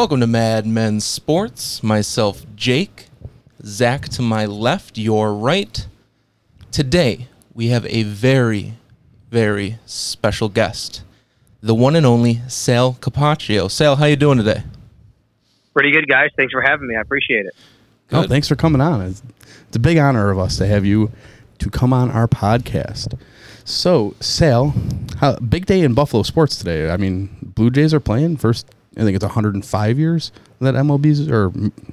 Welcome to Mad Men Sports. Myself, Jake. Zach to my left, your right. Today, we have a very, very special guest, the one and only Sal Capaccio. Sal, how you doing today? Pretty good, guys. Thanks for having me. I appreciate it. Oh, thanks for coming on. It's, it's a big honor of us to have you to come on our podcast. So, Sal, how, big day in Buffalo sports today. I mean, Blue Jays are playing first. I think it's 105 years that MLB's or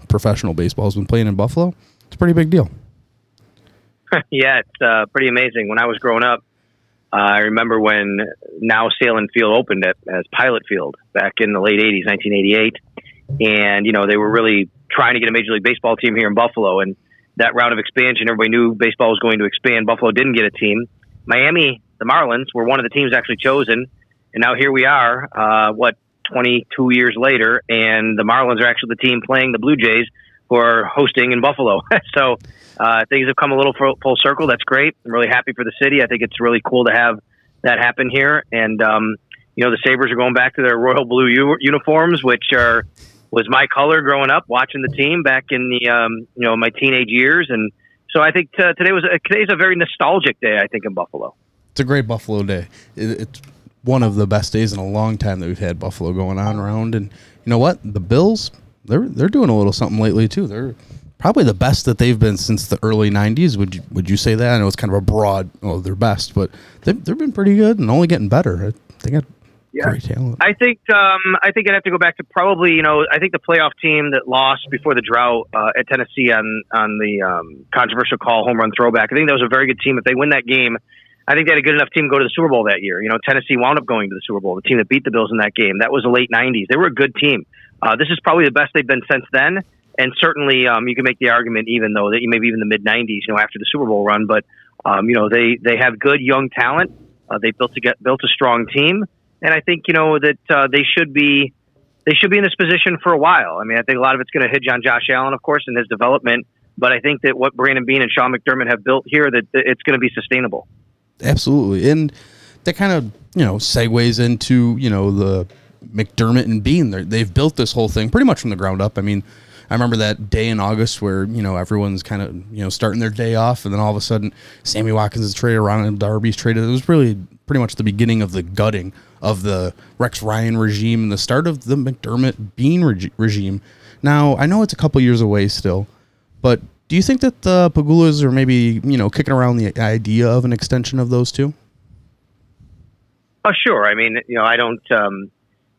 professional baseball has been playing in Buffalo. It's a pretty big deal. yeah, it's uh, pretty amazing. When I was growing up, uh, I remember when now Sahlen Field opened at, as Pilot Field back in the late 80s, 1988. And, you know, they were really trying to get a Major League Baseball team here in Buffalo. And that round of expansion, everybody knew baseball was going to expand. Buffalo didn't get a team. Miami, the Marlins, were one of the teams actually chosen. And now here we are, uh, what, 22 years later, and the Marlins are actually the team playing the Blue Jays who are hosting in Buffalo. so uh, things have come a little full circle. That's great. I'm really happy for the city. I think it's really cool to have that happen here. And, um, you know, the Sabres are going back to their royal blue u- uniforms, which are was my color growing up, watching the team back in the, um, you know, my teenage years. And so I think t- today was a, today's a very nostalgic day, I think, in Buffalo. It's a great Buffalo day. It, it's one of the best days in a long time that we've had Buffalo going on around. And you know what? The Bills, they're they're doing a little something lately too. They're probably the best that they've been since the early '90s. Would you would you say that? I know it's kind of a broad, well, they're best, but they've they've been pretty good and only getting better. They got yeah. great talent. I think um, I think I'd have to go back to probably you know I think the playoff team that lost before the drought uh, at Tennessee on on the um, controversial call home run throwback. I think that was a very good team. If they win that game I think they had a good enough team to go to the Super Bowl that year. You know, Tennessee wound up going to the Super Bowl, the team that beat the Bills in that game. That was the late 90s. They were a good team. Uh, this is probably the best they've been since then. And certainly, um, you can make the argument, even though that maybe even the mid 90s, you know, after the Super Bowl run. But, um, you know, they, they have good young talent. Uh, they built to get built a strong team. And I think, you know, that uh, they should be they should be in this position for a while. I mean, I think a lot of it's going to hinge on Josh Allen, of course, and his development. But I think that what Brandon Beane and Sean McDermott have built here, that it's going to be sustainable absolutely. And that kind of you know segues into you know the McDermott and Beane. they have built this whole thing pretty much from the ground up. I mean, I remember that day in August where you know everyone's kind of you know starting their day off, and then all of a sudden Sammy Watkins is traded, Ronald Darby's traded. It was really pretty much the beginning of the gutting of the Rex Ryan regime and the start of the McDermott Beane reg- regime. Now I know it's a couple years away still, but do you think that the Pegulas are maybe you know kicking around the idea of an extension of those two? Oh, sure. I mean, you know, I don't, um,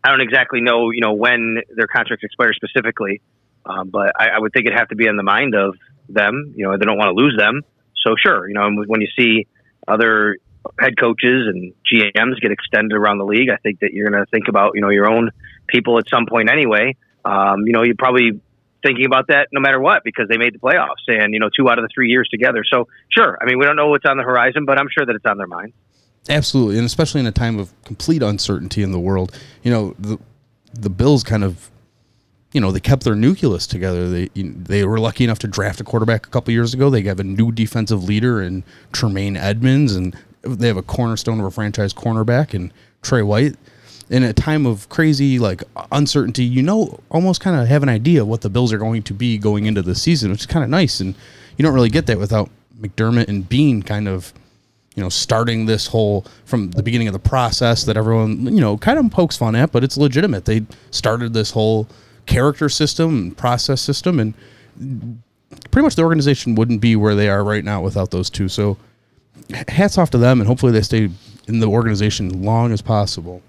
I don't exactly know, you know, when their contracts expire specifically, um, but I, I, would think it'd have to be in the mind of them. You know, they don't want to lose them. So, sure, you know, when you see other head coaches and GMs get extended around the league, I think that you're going to think about, you know, your own people at some point anyway. Um, you know, you probably thinking about that no matter what because they made the playoffs and you know two out of the three years together. So sure, I mean we don't know what's on the horizon, but I'm sure that it's on their mind. Absolutely, and especially in a time of complete uncertainty in the world, you know the the Bills kind of. You know they kept their nucleus together. They they were lucky enough to draft a quarterback a couple years ago. They have a new defensive leader in Tremaine Edmunds, and they have a cornerstone of a franchise cornerback in Tre White in a time of crazy like uncertainty, you know, almost kind of have an idea what the Bills are going to be going into the season, which is kind of nice. And you don't really get that without McDermott and Beane kind of, you know, starting this whole from the beginning of the process that everyone, you know, kind of pokes fun at, but it's legitimate. They started this whole character system and process system, and pretty much the organization wouldn't be where they are right now without those two. So, hats off to them, and hopefully they stay in the organization as long as possible.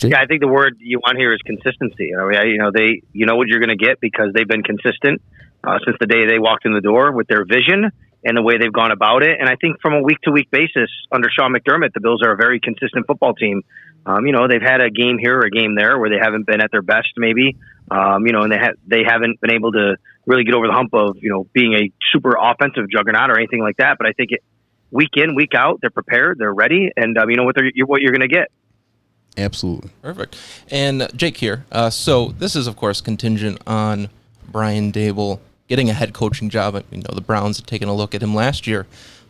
Yeah, I think the word you want here is consistency. I mean, you know, they you know what you're going to get because they've been consistent uh, since the day they walked in the door with their vision and the way they've gone about it. And I think from a week to week basis under Sean McDermott, the Bills are a very consistent football team. Um, you know, they've had a game here or a game there where they haven't been at their best, maybe. Um, you know, and they ha- they haven't been able to really get over the hump of you know being a super offensive juggernaut or anything like that. But I think it, week in, week out, they're prepared, they're ready, and um, you know what they're what you're going to get. Absolutely. Perfect. And uh, Jake here. Uh, so this is, of course, contingent on Brian Daboll getting a head coaching job. I mean, you know, the Browns had taken a look at him last year.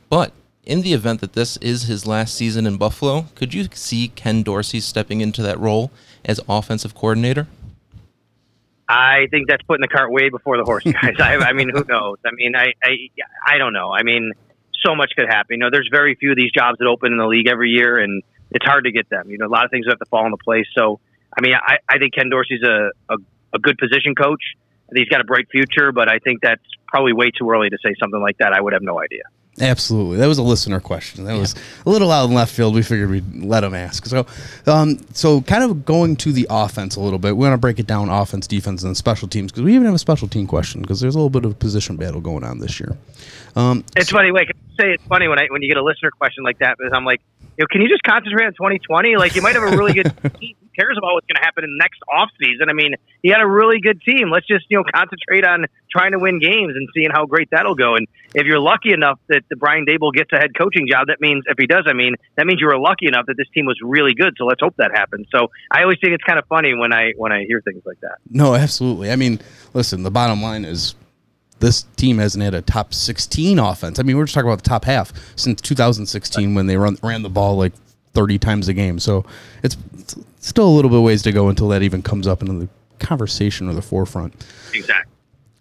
But in the event that this is his last season in Buffalo, could you see Ken Dorsey stepping into that role as offensive coordinator? I think that's putting the cart way before the horse, guys. I, I mean, who knows? I mean, I, I I don't know. I mean, so much could happen. You know, there's very few of these jobs that open in the league every year, and it's hard to get them. You know, a lot of things have to fall into place. So, I mean, I, I think Ken Dorsey's a, a, a good position coach. He's got a bright future, but I think that's probably way too early to say something like that. I would have no idea. Absolutely, that was a listener question. That yeah. was a little out in left field. We figured we'd let him ask. So, um, so kind of going to the offense a little bit. We want to break it down: offense, defense, and special teams because we even have a special team question because there's a little bit of a position battle going on this year. Um, it's so, funny. Wait, say it's funny when I when you get a listener question like that because I'm like, you know, can you just concentrate on 2020? Like, you might have a really good team. Who cares about what's going to happen in the next off season? I mean, he had a really good team. Let's just, you know, concentrate on trying to win games and seeing how great that'll go. And if you're lucky enough that the Brian Daboll gets a head coaching job, that means, if he does, I mean, that means you were lucky enough that this team was really good. So let's hope that happens. So I always think it's kind of funny when I when I hear things like that. No, absolutely. I mean, listen, the bottom line is this team hasn't had a top 16 offense. I mean, we're just talking about the top half since 2016 when they run, ran the ball like 30 times a game. So it's, it's still a little bit ways to go until that even comes up into the conversation or the forefront. Exactly.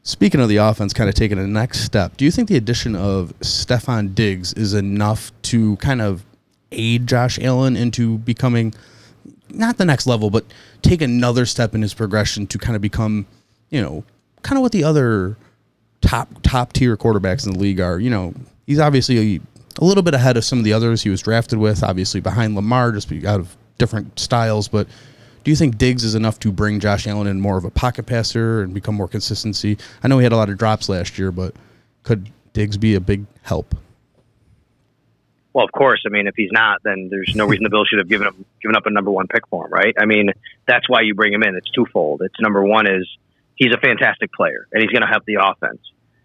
Speaking of the offense, kind of taking a next step, do you think the addition of Stefon Diggs is enough to kind of aid Josh Allen into becoming not the next level, but take another step in his progression to kind of become, you know, kind of what the other top top tier quarterbacks in the league are. You know, he's obviously a, a, little bit ahead of some of the others he was drafted with. Obviously behind Lamar, just out of different styles. But do you think Diggs is enough to bring Josh Allen in more of a pocket passer and become more consistency? I know he had a lot of drops last year, but could Diggs be a big help? Well, of course. I mean, if he's not, then there's no reason the Bills should have given him given up a number one pick for him, right? I mean, that's why you bring him in. It's twofold. It's number one is he's a fantastic player and he's going to help the offense.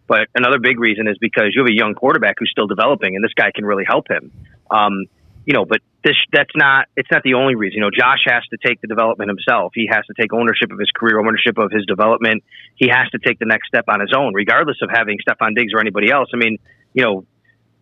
But another big reason is because you have a young quarterback who's still developing, and this guy can really help him. Um, you know, but this that's not it's not the only reason. You know, Josh has to take the development himself. He has to take ownership of his career, ownership of his development. He has to take the next step on his own, regardless of having Stefon Diggs or anybody else. I mean, you know,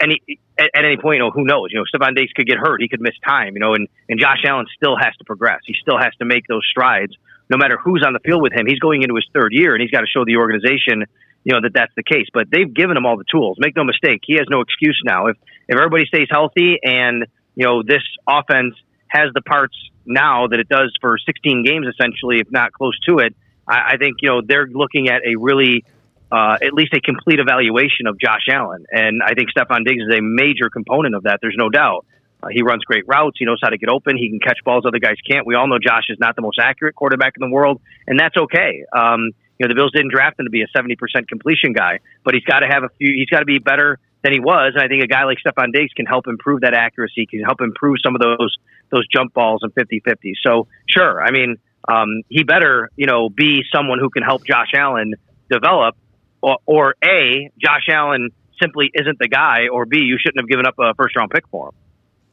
any at, at any point, you know, who knows? You know, Stefon Diggs could get hurt. He could miss time. You know, and and Josh Allen still has to progress. He still has to make those strides no matter who's on the field with him. He's going into his third year, and he's got to show the organization, you know, that that's the case. But they've given him all the tools. Make no mistake, he has no excuse now. If if everybody stays healthy and you know this offense has the parts now that it does for 16 games, essentially, if not close to it, I, I think you know they're looking at a really uh, at least a complete evaluation of Josh Allen. And I think Stefon Diggs is a major component of that. There's no doubt. Uh, he runs great routes. He knows how to get open. He can catch balls other guys can't. We all know Josh is not the most accurate quarterback in the world, and that's okay. Um, you know, the Bills didn't draft him to be a 70% completion guy, but he's got to have a few, he's got to be better than he was. And I think a guy like Stefon Diggs can help improve that accuracy, can help improve some of those, those jump balls and 50 50. So, sure. I mean, um, he better, you know, be someone who can help Josh Allen develop, or, or A, Josh Allen simply isn't the guy, or B, you shouldn't have given up a first round pick for him.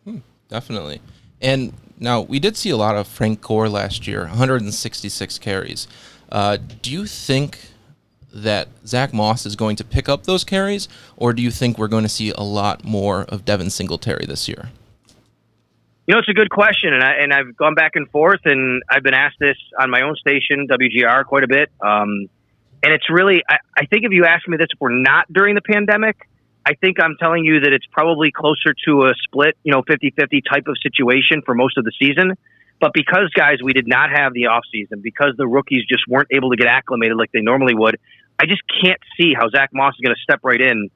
Hmm, definitely. And now we did see a lot of Frank Gore last year, 166 carries. Uh, do you think that Zach Moss is going to pick up those carries, or do you think we're going to see a lot more of Devin Singletary this year? You know, it's a good question, and I and I've gone back and forth, and I've been asked this on my own station, WGR, quite a bit. Um, and it's really, I, I think, if you ask me this, if we're not during the pandemic, I think I'm telling you that it's probably closer to a split, you know, 50 50 type of situation for most of the season. But because, guys, we did not have the offseason, because the rookies just weren't able to get acclimated like they normally would, I just can't see how Zach Moss is going to step right in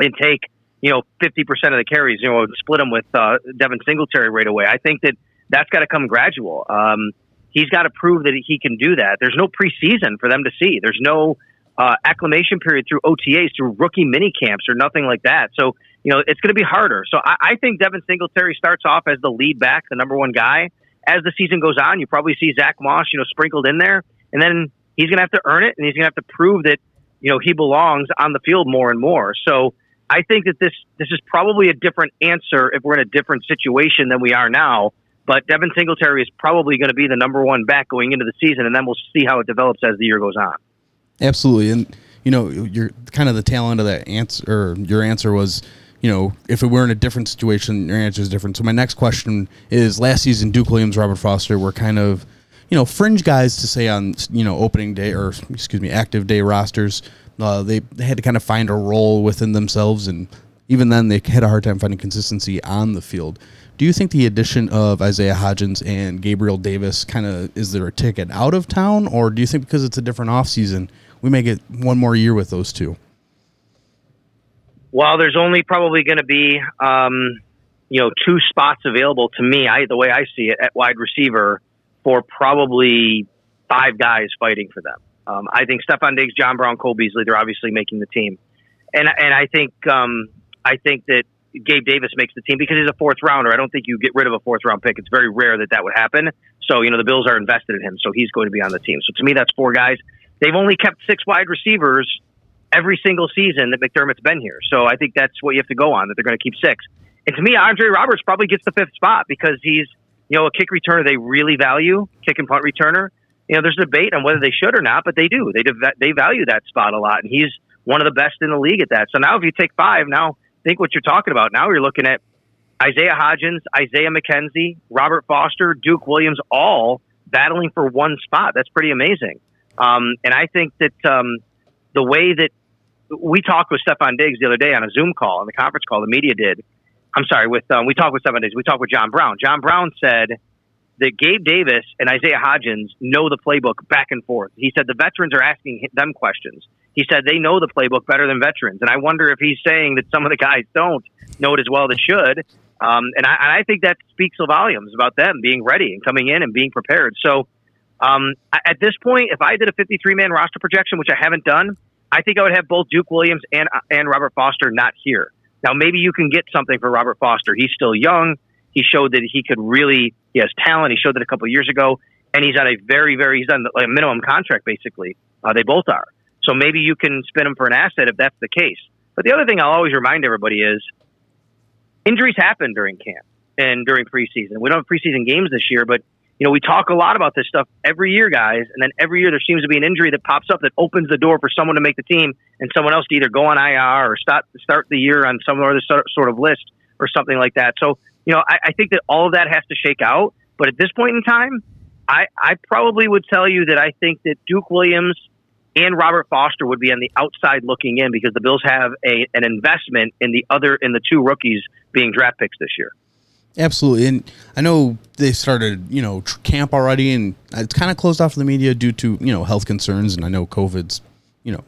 and take, you know, 50% of the carries, you know, and split them with uh, Devin Singletary right away. I think that that's got to come gradual. Um, he's got to prove that he can do that. There's no preseason for them to see. There's no uh, acclimation period through OTAs, through rookie mini camps, or nothing like that. So, you know, it's going to be harder. So I, I think Devin Singletary starts off as the lead back, the number one guy. As the season goes on, you probably see Zach Moss, you know, sprinkled in there, and then he's going to have to earn it, and he's going to have to prove that, you know, he belongs on the field more and more. So I think that this this is probably a different answer if we're in a different situation than we are now. But Devin Singletary is probably going to be the number one back going into the season, and then we'll see how it develops as the year goes on. Absolutely, and you know, you're kind of the tail end of that answer. Or your answer was, you know, if it were in a different situation, your answer is different. So my next question is: Last season, Duke Williams, Robert Foster were kind of, you know, fringe guys to say on you know opening day or excuse me, active day rosters. Uh, they they had to kind of find a role within themselves, and even then they had a hard time finding consistency on the field. Do you think the addition of Isaiah Hodgins and Gabriel Davis kind of is there a ticket out of town, or do you think because it's a different offseason, we may get one more year with those two? Well, there's only probably going to be, um, you know, two spots available to me. I the way I see it at wide receiver for probably five guys fighting for them. Um, I think Stefon Diggs, John Brown, Cole Beasley, they're obviously making the team, and and I think um, I think that Gabe Davis makes the team because he's a fourth rounder. I don't think you get rid of a fourth round pick. It's very rare that that would happen. So you know the Bills are invested in him, so he's going to be on the team. So to me, that's four guys. They've only kept six wide receivers every single season that McDermott's been here. So I think that's what you have to go on. That they're going to keep six. And to me, Andre Roberts probably gets the fifth spot because he's you know a kick returner they really value, kick and punt returner. You know, there's a debate on whether they should or not, but they do. They they value that spot a lot, and he's one of the best in the league at that. So now, if you take five, now think what you're talking about. Now you're looking at Isaiah Hodgins, Isaiah McKenzie, Robert Foster, Duke Williams, all battling for one spot. That's pretty amazing. Um, and I think that um, the way that we talked with Stefon Diggs the other day on a Zoom call, on the conference call, the media did. I'm sorry, with um, we talked with Stefon Diggs. We talked with John Brown. John Brown said that Gabe Davis and Isaiah Hodgins know the playbook back and forth. He said the veterans are asking them questions. He said they know the playbook better than veterans, and I wonder if he's saying that some of the guys don't know it as well as should. Um, and, I, and I think that speaks volumes about them being ready and coming in and being prepared. So um, at this point, if I did a 53 man roster projection, which I haven't done, I think I would have both Duke Williams and and Robert Foster not here. Now maybe you can get something for Robert Foster. He's still young. He showed that he could really he has talent. He showed that a couple years ago, and he's on a very very he's on a minimum contract basically. Uh, they both are. So maybe you can spin him for an asset if that's the case. But the other thing I'll always remind everybody is injuries happen during camp and during preseason. We don't have preseason games this year, but you know, we talk a lot about this stuff every year, guys, and then every year there seems to be an injury that pops up that opens the door for someone to make the team and someone else to either go on IR or start start the year on some other sort of list or something like that. So, you know, I, I think that all of that has to shake out. But at this point in time, I, I probably would tell you that I think that Duke Williams and Robert Foster would be on the outside looking in because the Bills have a an investment in the other in the two rookies being draft picks this year. Absolutely, and I know they started, you know, camp already, and it's kind of closed off to the media due to you know health concerns, and I know COVID's, you know,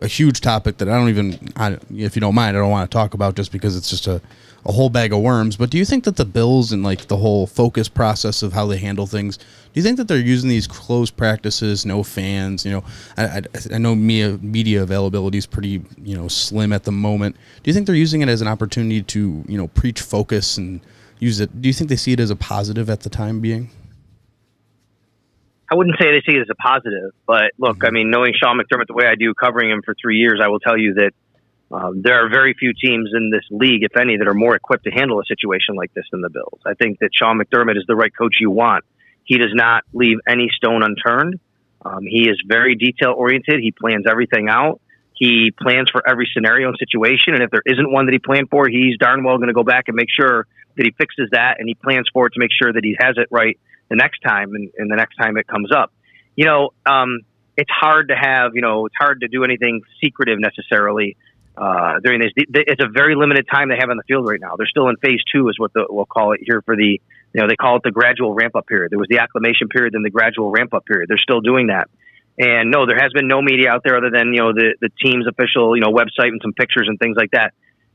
a huge topic that I don't even, I, if you don't mind, I don't want to talk about just because it's just a, a whole bag of worms. But do you think that the Bills and like the whole focus process of how they handle things, do you think that they're using these closed practices, no fans? You know, I, I, I know media media availability is pretty you know slim at the moment. Do you think they're using it as an opportunity to you know preach focus and use it. Do you think they see it as a positive at the time being? I wouldn't say they see it as a positive, but look, mm-hmm. I mean, knowing Sean McDermott the way I do, covering him for three years, I will tell you that um, there are very few teams in this league, if any, that are more equipped to handle a situation like this than the Bills. I think that Sean McDermott is the right coach you want. He does not leave any stone unturned. Um, he is very detail oriented. He plans everything out. He plans for every scenario and situation. And if there isn't one that he planned for, he's darn well going to go back and make sure that he fixes that and he plans for it to make sure that he has it right the next time and, and the next time it comes up. You know, um, it's hard to have, you know, it's hard to do anything secretive necessarily uh, during this. It's a very limited time they have on the field right now. They're still in phase two, is what the, we'll call it here for the, you know, they call it the gradual ramp up period. There was the acclimation period, then the gradual ramp up period. They're still doing that. And no, there has been no media out there other than you know the the team's official you know website and some pictures and things like that.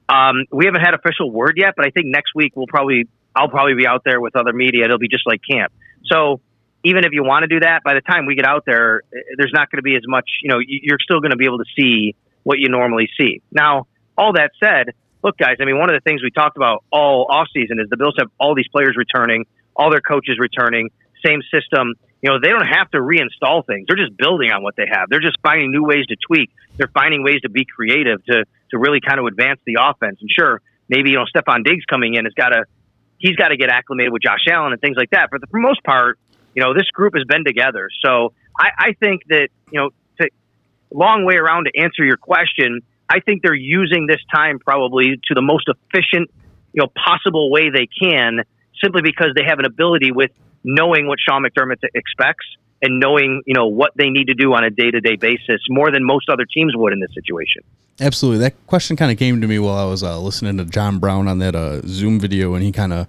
Um, we haven't had official word yet, but I think next week we'll probably I'll probably be out there with other media. It'll be just like camp. So even if you want to do that, by the time we get out there, eh, there's not going to be as much. You know, you're still going to be able to see what you normally see. Now, all that said, look, guys. I mean, one of the things we talked about all off season is the Bills have all these players returning, all their coaches returning, same system you know, they don't have to reinstall things. They're just building on what they have. They're just finding new ways to tweak. They're finding ways to be creative to to really kind of advance the offense. And sure, maybe you know Stefon Diggs coming in has got to he's got to get acclimated with Josh Allen and things like that. But for the most part, you know, this group has been together. So I, I think that you know, to long way around to answer your question, I think they're using this time probably to the most efficient, you know, possible way they can, simply because they have an ability with knowing what Sean McDermott expects and knowing you know what they need to do on a day to day basis more than most other teams would in this situation. Absolutely, that question kind of came to me while I was uh, listening to John Brown on that uh, Zoom video, and he kind of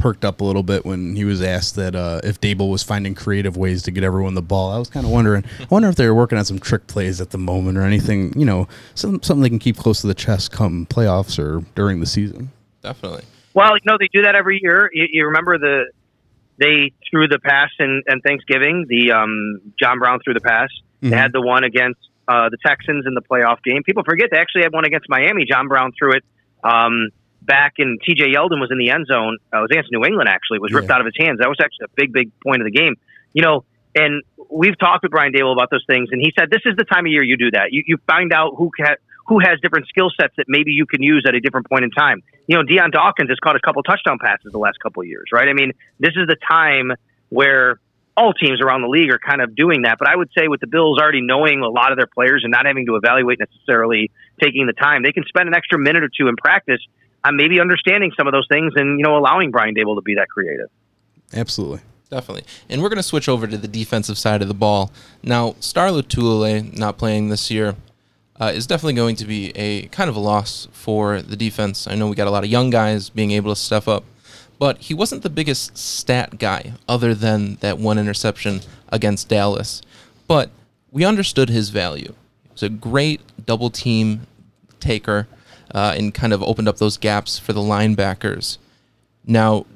perked up a little bit when he was asked that uh, if Daboll was finding creative ways to get everyone the ball. I was kind of wondering, I wonder if they were working on some trick plays at the moment or anything, you know, some, something they can keep close to the chest come playoffs or during the season. Definitely. Well, you know they do that every year. You, you remember the they threw the pass in, in Thanksgiving. The um, John Brown threw the pass. Mm-hmm. They had the one against uh, the Texans in the playoff game. People forget they actually had one against Miami. John Brown threw it um, back, and T.J. Yeldon was in the end zone. Uh, it was against New England. Actually, it was ripped yeah. out of his hands. That was actually a big, big point of the game. You know, and we've talked with Brian Daboll about those things, and he said this is the time of year you do that. You you find out who can who has different skill sets that maybe you can use at a different point in time. You know, Dion Dawkins has caught a couple touchdown passes the last couple of years, right? I mean, this is the time where all teams around the league are kind of doing that. But I would say with the Bills already knowing a lot of their players and not having to evaluate necessarily taking the time, they can spend an extra minute or two in practice on maybe understanding some of those things and, you know, allowing Brian Daboll to be that creative. Absolutely. Definitely. And we're going to switch over to the defensive side of the ball. Now, Star Lotulelei not playing this year uh, is definitely going to be a kind of a loss for the defense. I know we got a lot of young guys being able to step up, but he wasn't the biggest stat guy other than that one interception against Dallas. But we understood his value. He was a great double team taker uh, and kind of opened up those gaps for the linebackers. Now,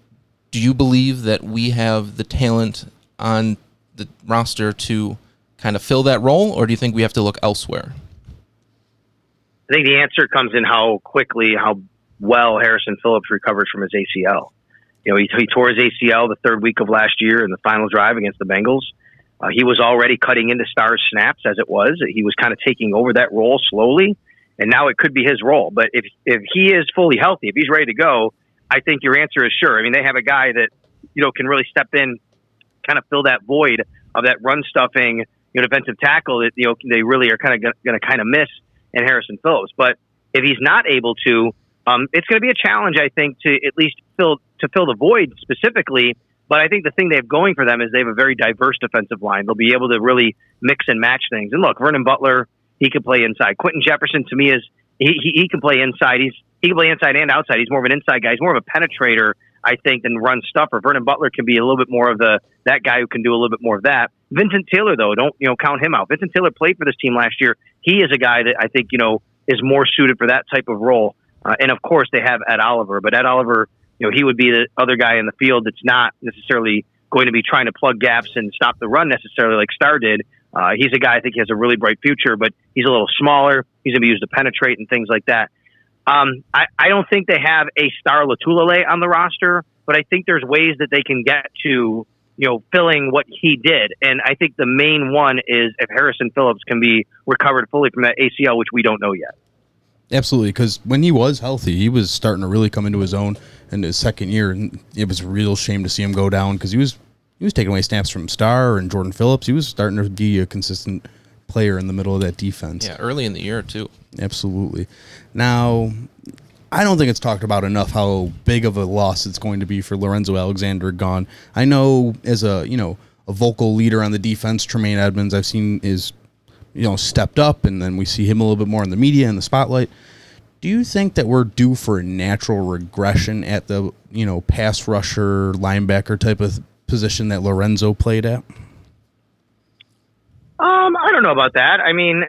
do you believe that we have the talent on the roster to kind of fill that role, or do you think we have to look elsewhere? I think the answer comes in how quickly, how well Harrison Phillips recovers from his ACL. You know, he, he tore his ACL the third week of last year in the final drive against the Bengals. Uh, he was already cutting into Star's snaps as it was. He was kind of taking over that role slowly, and now it could be his role. But if if he is fully healthy, if he's ready to go, I think your answer is sure. I mean, they have a guy that you know can really step in, kind of fill that void of that run stuffing, you know, defensive tackle that you know they really are kind of going to kind of miss and Harrison Phillips. But if he's not able to, um, it's going to be a challenge, I think, to at least fill to fill the void specifically. But I think the thing they have going for them is they have a very diverse defensive line. They'll be able to really mix and match things. And look, Vernon Butler, he can play inside. Quinton Jefferson, to me, is he, he, he can play inside. He's he can play inside and outside. He's more of an inside guy. He's more of a penetrator, I think, than run stuffer. Vernon Butler can be a little bit more of the that guy who can do a little bit more of that. Vincent Taylor, though, don't you know count him out. Vincent Taylor played for this team last year. He is a guy that I think you know is more suited for that type of role. Uh, and of course, they have Ed Oliver, but Ed Oliver, you know, he would be the other guy in the field that's not necessarily going to be trying to plug gaps and stop the run necessarily like Star did. Uh, he's a guy I think he has a really bright future, but he's a little smaller. He's going to be used to penetrate and things like that. Um, I, I don't think they have a Star Lotulelei on the roster, but I think there's ways that they can get to you know, filling what he did. And I think the main one is if Harrison Phillips can be recovered fully from that ACL, which we don't know yet. Absolutely, because when he was healthy, he was starting to really come into his own in his second year, and it was a real shame to see him go down because he was he was taking away snaps from Star and Jordan Phillips. He was starting to be a consistent player in the middle of that defense. Yeah, early in the year too. Absolutely. Now, I don't think it's talked about enough how big of a loss it's going to be for Lorenzo Alexander gone. I know as a you know a vocal leader on the defense, Tremaine Edmunds, I've seen is you know stepped up, and then we see him a little bit more in the media and the spotlight. Do you think that we're due for a natural regression at the you know pass rusher linebacker type of position that Lorenzo played at? Um, I don't know about that. I mean,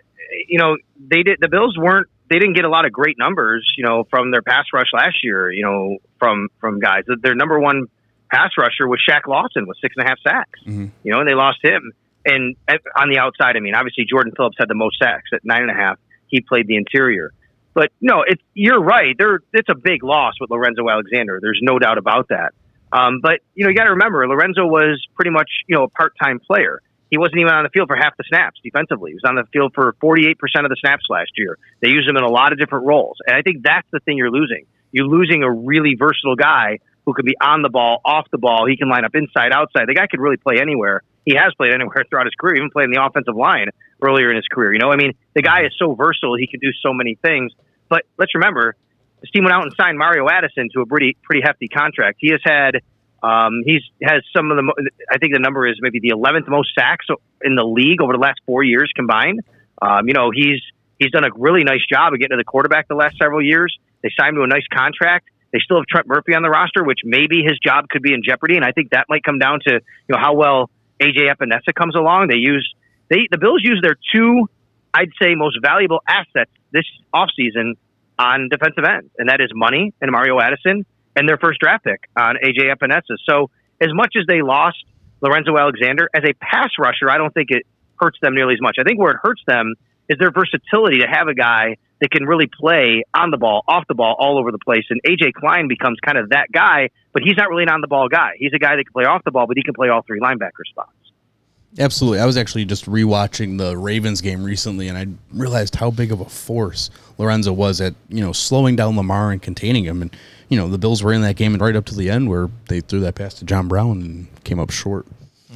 you know, they did. The Bills weren't they didn't get a lot of great numbers, you know, from their pass rush last year. You know, from from guys. Their number one pass rusher was Shaq Lawson with six and a half sacks. Mm-hmm. You know, and they lost him. And on the outside, I mean, obviously Jordan Phillips had the most sacks at nine and a half. He played the interior. But no, it's you're right. There, it's a big loss with Lorenzo Alexander. There's no doubt about that. Um, but you know, you got to remember, Lorenzo was pretty much you know a part time player he wasn't even on the field for half the snaps defensively. He was on the field for 48% of the snaps last year. They used him in a lot of different roles. And I think that's the thing you're losing. You're losing a really versatile guy who can be on the ball, off the ball. He can line up inside, outside. The guy could really play anywhere. He has played anywhere throughout his career, even playing the offensive line earlier in his career. You know, I mean, the guy is so versatile. He can do so many things. But let's remember, this team went out and signed Mario Addison to a pretty, pretty hefty contract. He has had Um, he's has some of the. I think the number is maybe the 11th most sacks in the league over the last four years combined. Um, you know, he's he's done a really nice job of getting to the quarterback the last several years. They signed him to a nice contract. They still have Trent Murphy on the roster, which maybe his job could be in jeopardy. And I think that might come down to you know how well AJ Epenesa comes along. They use they the Bills use their two, I'd say, most valuable assets this offseason on defensive end, and that is money and Mario Addison and their first draft pick on AJ Epenesa. So as much as they lost Lorenzo Alexander as a pass rusher, I don't think it hurts them nearly as much. I think where it hurts them is their versatility to have a guy that can really play on the ball, off the ball, all over the place. And AJ Klein becomes kind of that guy, but he's not really an on the ball guy. He's a guy that can play off the ball, but he can play all three linebacker spots. Absolutely. I was actually just rewatching the Ravens game recently, and I realized how big of a force Lorenzo was at you know slowing down Lamar and containing him. And you know the Bills were in that game and right up to the end where they threw that pass to John Brown and came up short.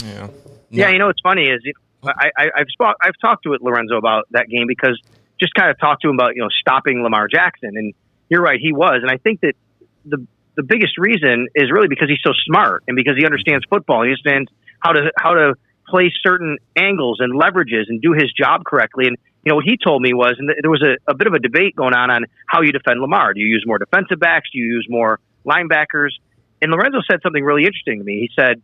Yeah. Yeah, you know what's funny is you know, I, I, I've spoke, I've talked to it Lorenzo about that game because just kind of talked to him about you know stopping Lamar Jackson, and you're right, he was, and I think that the the biggest reason is really because he's so smart and because he understands football, he understands how to how to play certain angles and leverages and do his job correctly. And you know what he told me was, and there was a, a bit of a debate going on on how you defend Lamar. Do you use more defensive backs? Do you use more linebackers? And Lorenzo said something really interesting to me. He said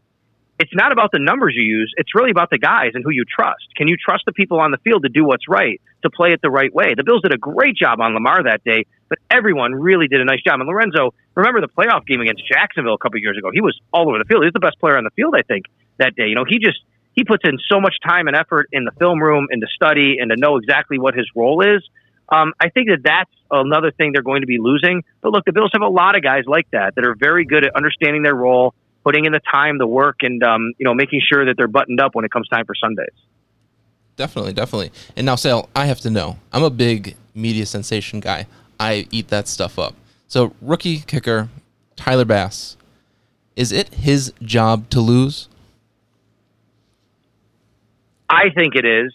it's not about the numbers you use. It's really about the guys and who you trust. Can you trust the people on the field to do what's right, to play it the right way? The Bills did a great job on Lamar that day, but everyone really did a nice job. And Lorenzo, remember the playoff game against Jacksonville a couple years ago? He was all over the field. He was the best player on the field, I think, that day. You know, he just he puts in so much time and effort in the film room and to study and to know exactly what his role is. Um, I think that that's another thing they're going to be losing. But look, the Bills have a lot of guys like that that are very good at understanding their role, putting in the time, the work, and um, you know making sure that they're buttoned up when it comes time for Sundays. Definitely, definitely. And now, Sale, I have to know. I'm a big media sensation guy. I eat that stuff up. So, rookie kicker Tyler Bass, is it his job to lose? I think it is.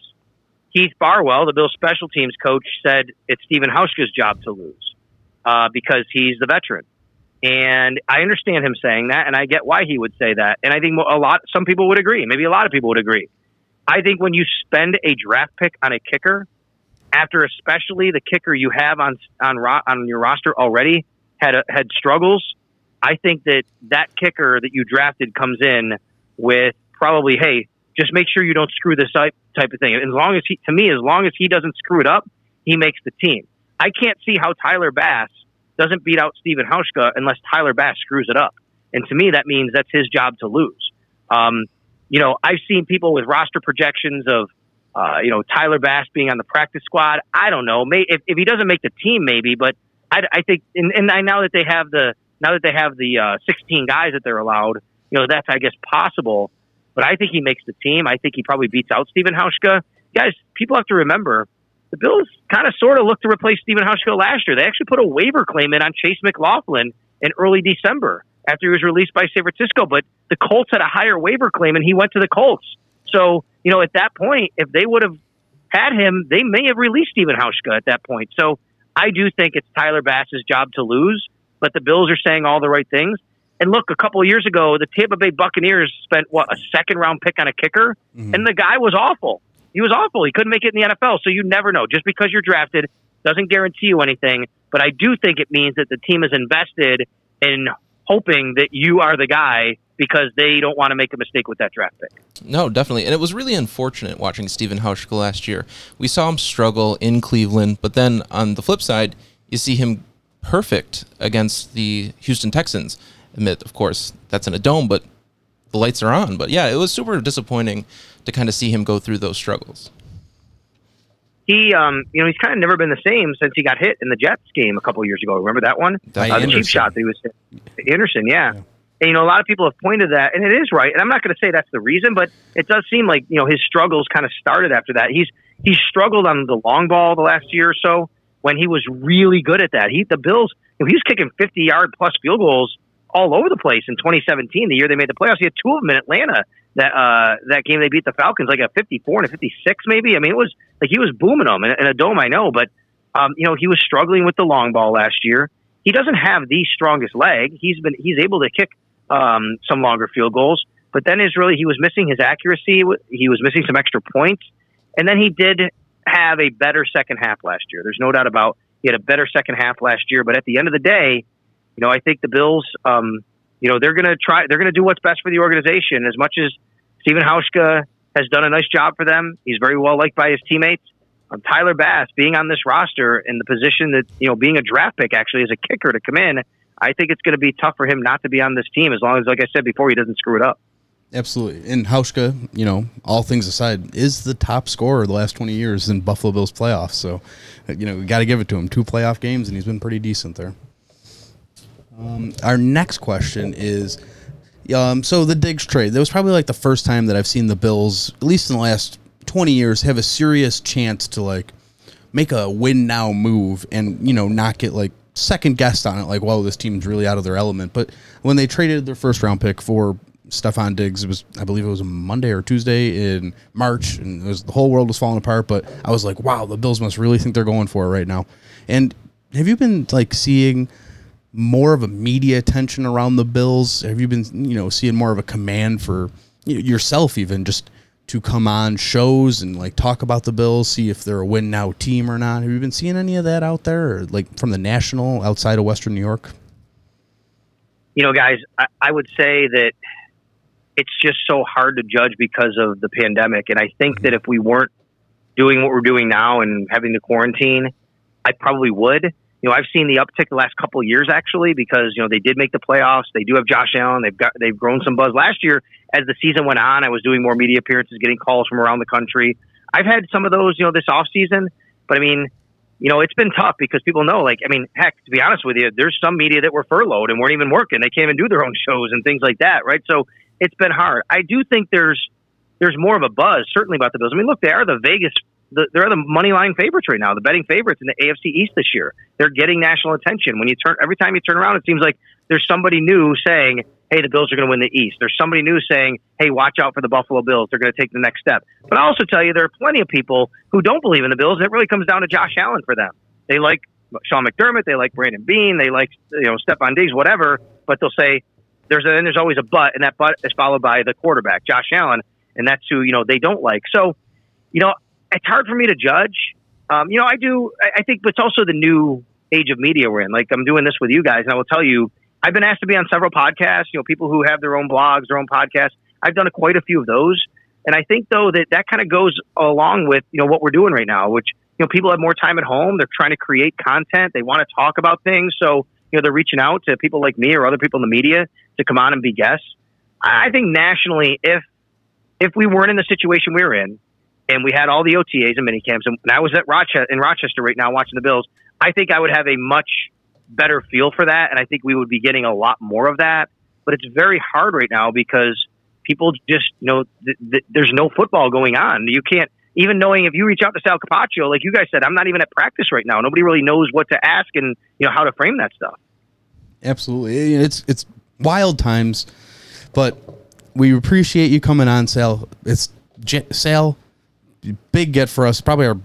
Heath Farwell, the Bills special teams coach, said it's Stephen Hauschka's job to lose uh, because he's the veteran. And I understand him saying that, and I get why he would say that. And I think a lot, some people would agree. Maybe a lot of people would agree. I think when you spend a draft pick on a kicker, after especially the kicker you have on on on your roster already had a, had struggles, I think that that kicker that you drafted comes in with probably, hey, just make sure you don't screw this up type of thing. As long as he, to me, as long as he doesn't screw it up, he makes the team. I can't see how Tyler Bass doesn't beat out Stephen Hauschka unless Tyler Bass screws it up. And to me, that means that's his job to lose. Um, you know, I've seen people with roster projections of, uh, you know, Tyler Bass being on the practice squad. I don't know. May, if, if he doesn't make the team, maybe. But I, I think, and, and I now that they have the now that they have the uh, 16 guys that they're allowed, you know, that's I guess possible. But I think he makes the team. I think he probably beats out Stephen Hauschka. Guys, people have to remember the Bills kind of sort of looked to replace Stephen Hauschka last year. They actually put a waiver claim in on Chase McLaughlin in early December after he was released by San Francisco. But the Colts had a higher waiver claim, and he went to the Colts. So, you know, at that point, if they would have had him, they may have released Stephen Hauschka at that point. So I do think it's Tyler Bass's job to lose, but the Bills are saying all the right things. And look, a couple of years ago, the Tampa Bay Buccaneers spent what a second round pick on a kicker, Mhm. and the guy was awful. He was awful. He couldn't make it in the NFL. So you never know. Just because you're drafted doesn't guarantee you anything. But I do think it means that the team is invested in hoping that you are the guy because they don't want to make a mistake with that draft pick. No, definitely. And it was really unfortunate watching Stephen Hauschka last year. We saw him struggle in Cleveland, but then on the flip side, you see him perfect against the Houston Texans. Admit, of course, that's in a dome, but the lights are on. But yeah, it was super disappointing to kind of see him go through those struggles. He, um, you know, he's kind of never been the same since he got hit in the Jets game a couple of years ago. Remember that one? By Uh, the cheap shot that he was Anderson, yeah. Yeah. And you know, a lot of people have pointed that, and it is right. And I'm not going to say that's the reason, but it does seem like you know his struggles kind of started after that. He's he's struggled on the long ball the last year or so when he was really good at that. He the Bills, you know, he was kicking 50 yard plus field goals all over the place in 2017, the year they made the playoffs. He had two of them in Atlanta. That uh, that game they beat the Falcons like a 54 and a 56 maybe. I mean, it was like he was booming them in, in a dome. I know, but um, you know he was struggling with the long ball last year. He doesn't have the strongest leg. He's been he's able to kick um, some longer field goals. But then is really he was missing his accuracy. He was missing some extra points, and then he did have a better second half last year. There's no doubt about he had a better second half last year. But at the end of the day, you know, I think the Bills, um, you know, they're going to try. They're going to do what's best for the organization. As much as Stephen Hauschka has done a nice job for them, he's very well liked by his teammates. Um, Tyler Bass being on this roster in the position that you know being a draft pick actually as a kicker to come in, I think it's going to be tough for him not to be on this team as long as, like I said before, he doesn't screw it up. Absolutely. And Hauschka, you know, all things aside, is the top scorer the last 20 years in Buffalo Bills playoffs. So, you know, we got to give it to him. Two playoff games, and he's been pretty decent there. Um, our next question is um, so the Diggs trade. That was probably like the first time that I've seen the Bills, at least in the last 20 years, have a serious chance to like make a win now move and, you know, not get like second guessed on it, like, whoa, this team's really out of their element. But when they traded their first round pick for Stefon Diggs. It was, I believe, it was Monday or Tuesday in March, and was, the whole world was falling apart. But I was like, wow, the Bills must really think they're going for it right now. And have you been like seeing more of a media attention around the Bills? Have you been, you know, seeing more of a command for yourself, even just to come on shows and like talk about the Bills, see if they're a win now team or not? Have you been seeing any of that out there, or like from the national outside of Western New York? You know, guys, I, I would say that it's just so hard to judge because of the pandemic. And I think mm-hmm. that if we weren't doing what we're doing now and having the quarantine, I probably would. You know, I've seen the uptick the last couple of years actually because you know they did make the playoffs. They do have Josh Allen. They've got they've grown some buzz. Last year, as the season went on, I was doing more media appearances, getting calls from around the country. I've had some of those, you know, this off season. But I mean, you know, it's been tough because people know, like, I mean, heck, to be honest with you, there's some media that were furloughed and weren't even working. They can't even do their own shows and things like that, right? So it's been hard. I do think there's there's more of a buzz certainly about the Bills. I mean, look, they are the Vegas. The, they're the money line favorites right now, the betting favorites in the AFC East this year. They're getting national attention. When you turn every time you turn around, it seems like there's somebody new saying, "Hey, the Bills are going to win the East." There's somebody new saying, "Hey, watch out for the Buffalo Bills. They're going to take the next step." But I also tell you, there are plenty of people who don't believe in the Bills, it really comes down to Josh Allen for them. They like Sean McDermott, they like Brandon Beane. they like you know Stefon Diggs, whatever. But they'll say, there's a, and there's always a but, and that but is followed by the quarterback, Josh Allen, and that's who you know they don't like. So, you know, it's hard for me to judge. Um, you know, I do. I, I think, it's also the new age of media we're in. Like I'm doing this with you guys, and I will tell you, I've been asked to be on several podcasts. You know, people who have their own blogs, their own podcasts. I've done a, quite a few of those, and I think though that that kind of goes along with you know what we're doing right now, which you know people have more time at home. They're trying to create content. They want to talk about things, so you know they're reaching out to people like me or other people in the media to come on and be guests. I think nationally, if if we weren't in the situation we are in, and we had all the OTAs and mini camps, and I was at Rochester in Rochester right now watching the Bills, I think I would have a much better feel for that, and I think we would be getting a lot more of that. But it's very hard right now because people just know th- th- there's no football going on. You can't even knowing if you reach out to Sal Capaccio, like you guys said, I'm not even at practice right now. Nobody really knows what to ask and you know how to frame that stuff. Absolutely, it's it's wild times, but we appreciate you coming on, Sal. It's J- Sal, big get for us. Probably our.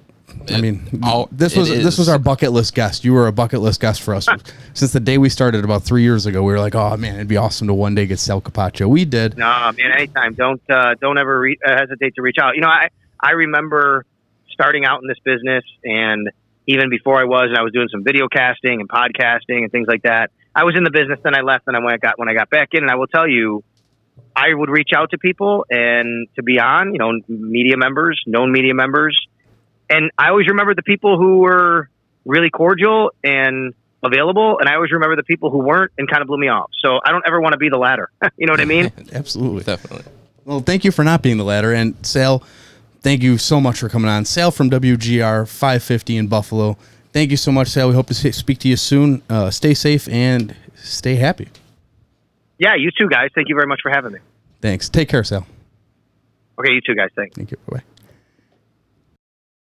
I mean, oh, this was this was our bucket list guest. You were a bucket list guest for us since the day we started about three years ago. We were like, oh man, it'd be awesome to one day get Sal Capaccio. We did. No, man, anytime. Don't uh, don't ever re- uh, hesitate to reach out. You know, I I remember starting out in this business, and even before I was, and I was doing some video casting and podcasting and things like that. I was in the business, then I left, and I went got when I got back in, and I will tell you, I would reach out to people and to be on, you know, media members, known media members, and I always remember the people who were really cordial and available, and I always remember the people who weren't and kind of blew me off. So I don't ever want to be the latter. you know what I mean? Absolutely, definitely. Well, thank you for not being the latter, and Sal. Thank you so much for coming on. Sal from WGR 550 in Buffalo. Thank you so much, Sal. We hope to speak to you soon. Uh, stay safe and stay happy. Yeah, you too, guys. Thank you very much for having me. Thanks. Take care, Sal. Okay, you too, guys. Thanks. Thank you. Bye.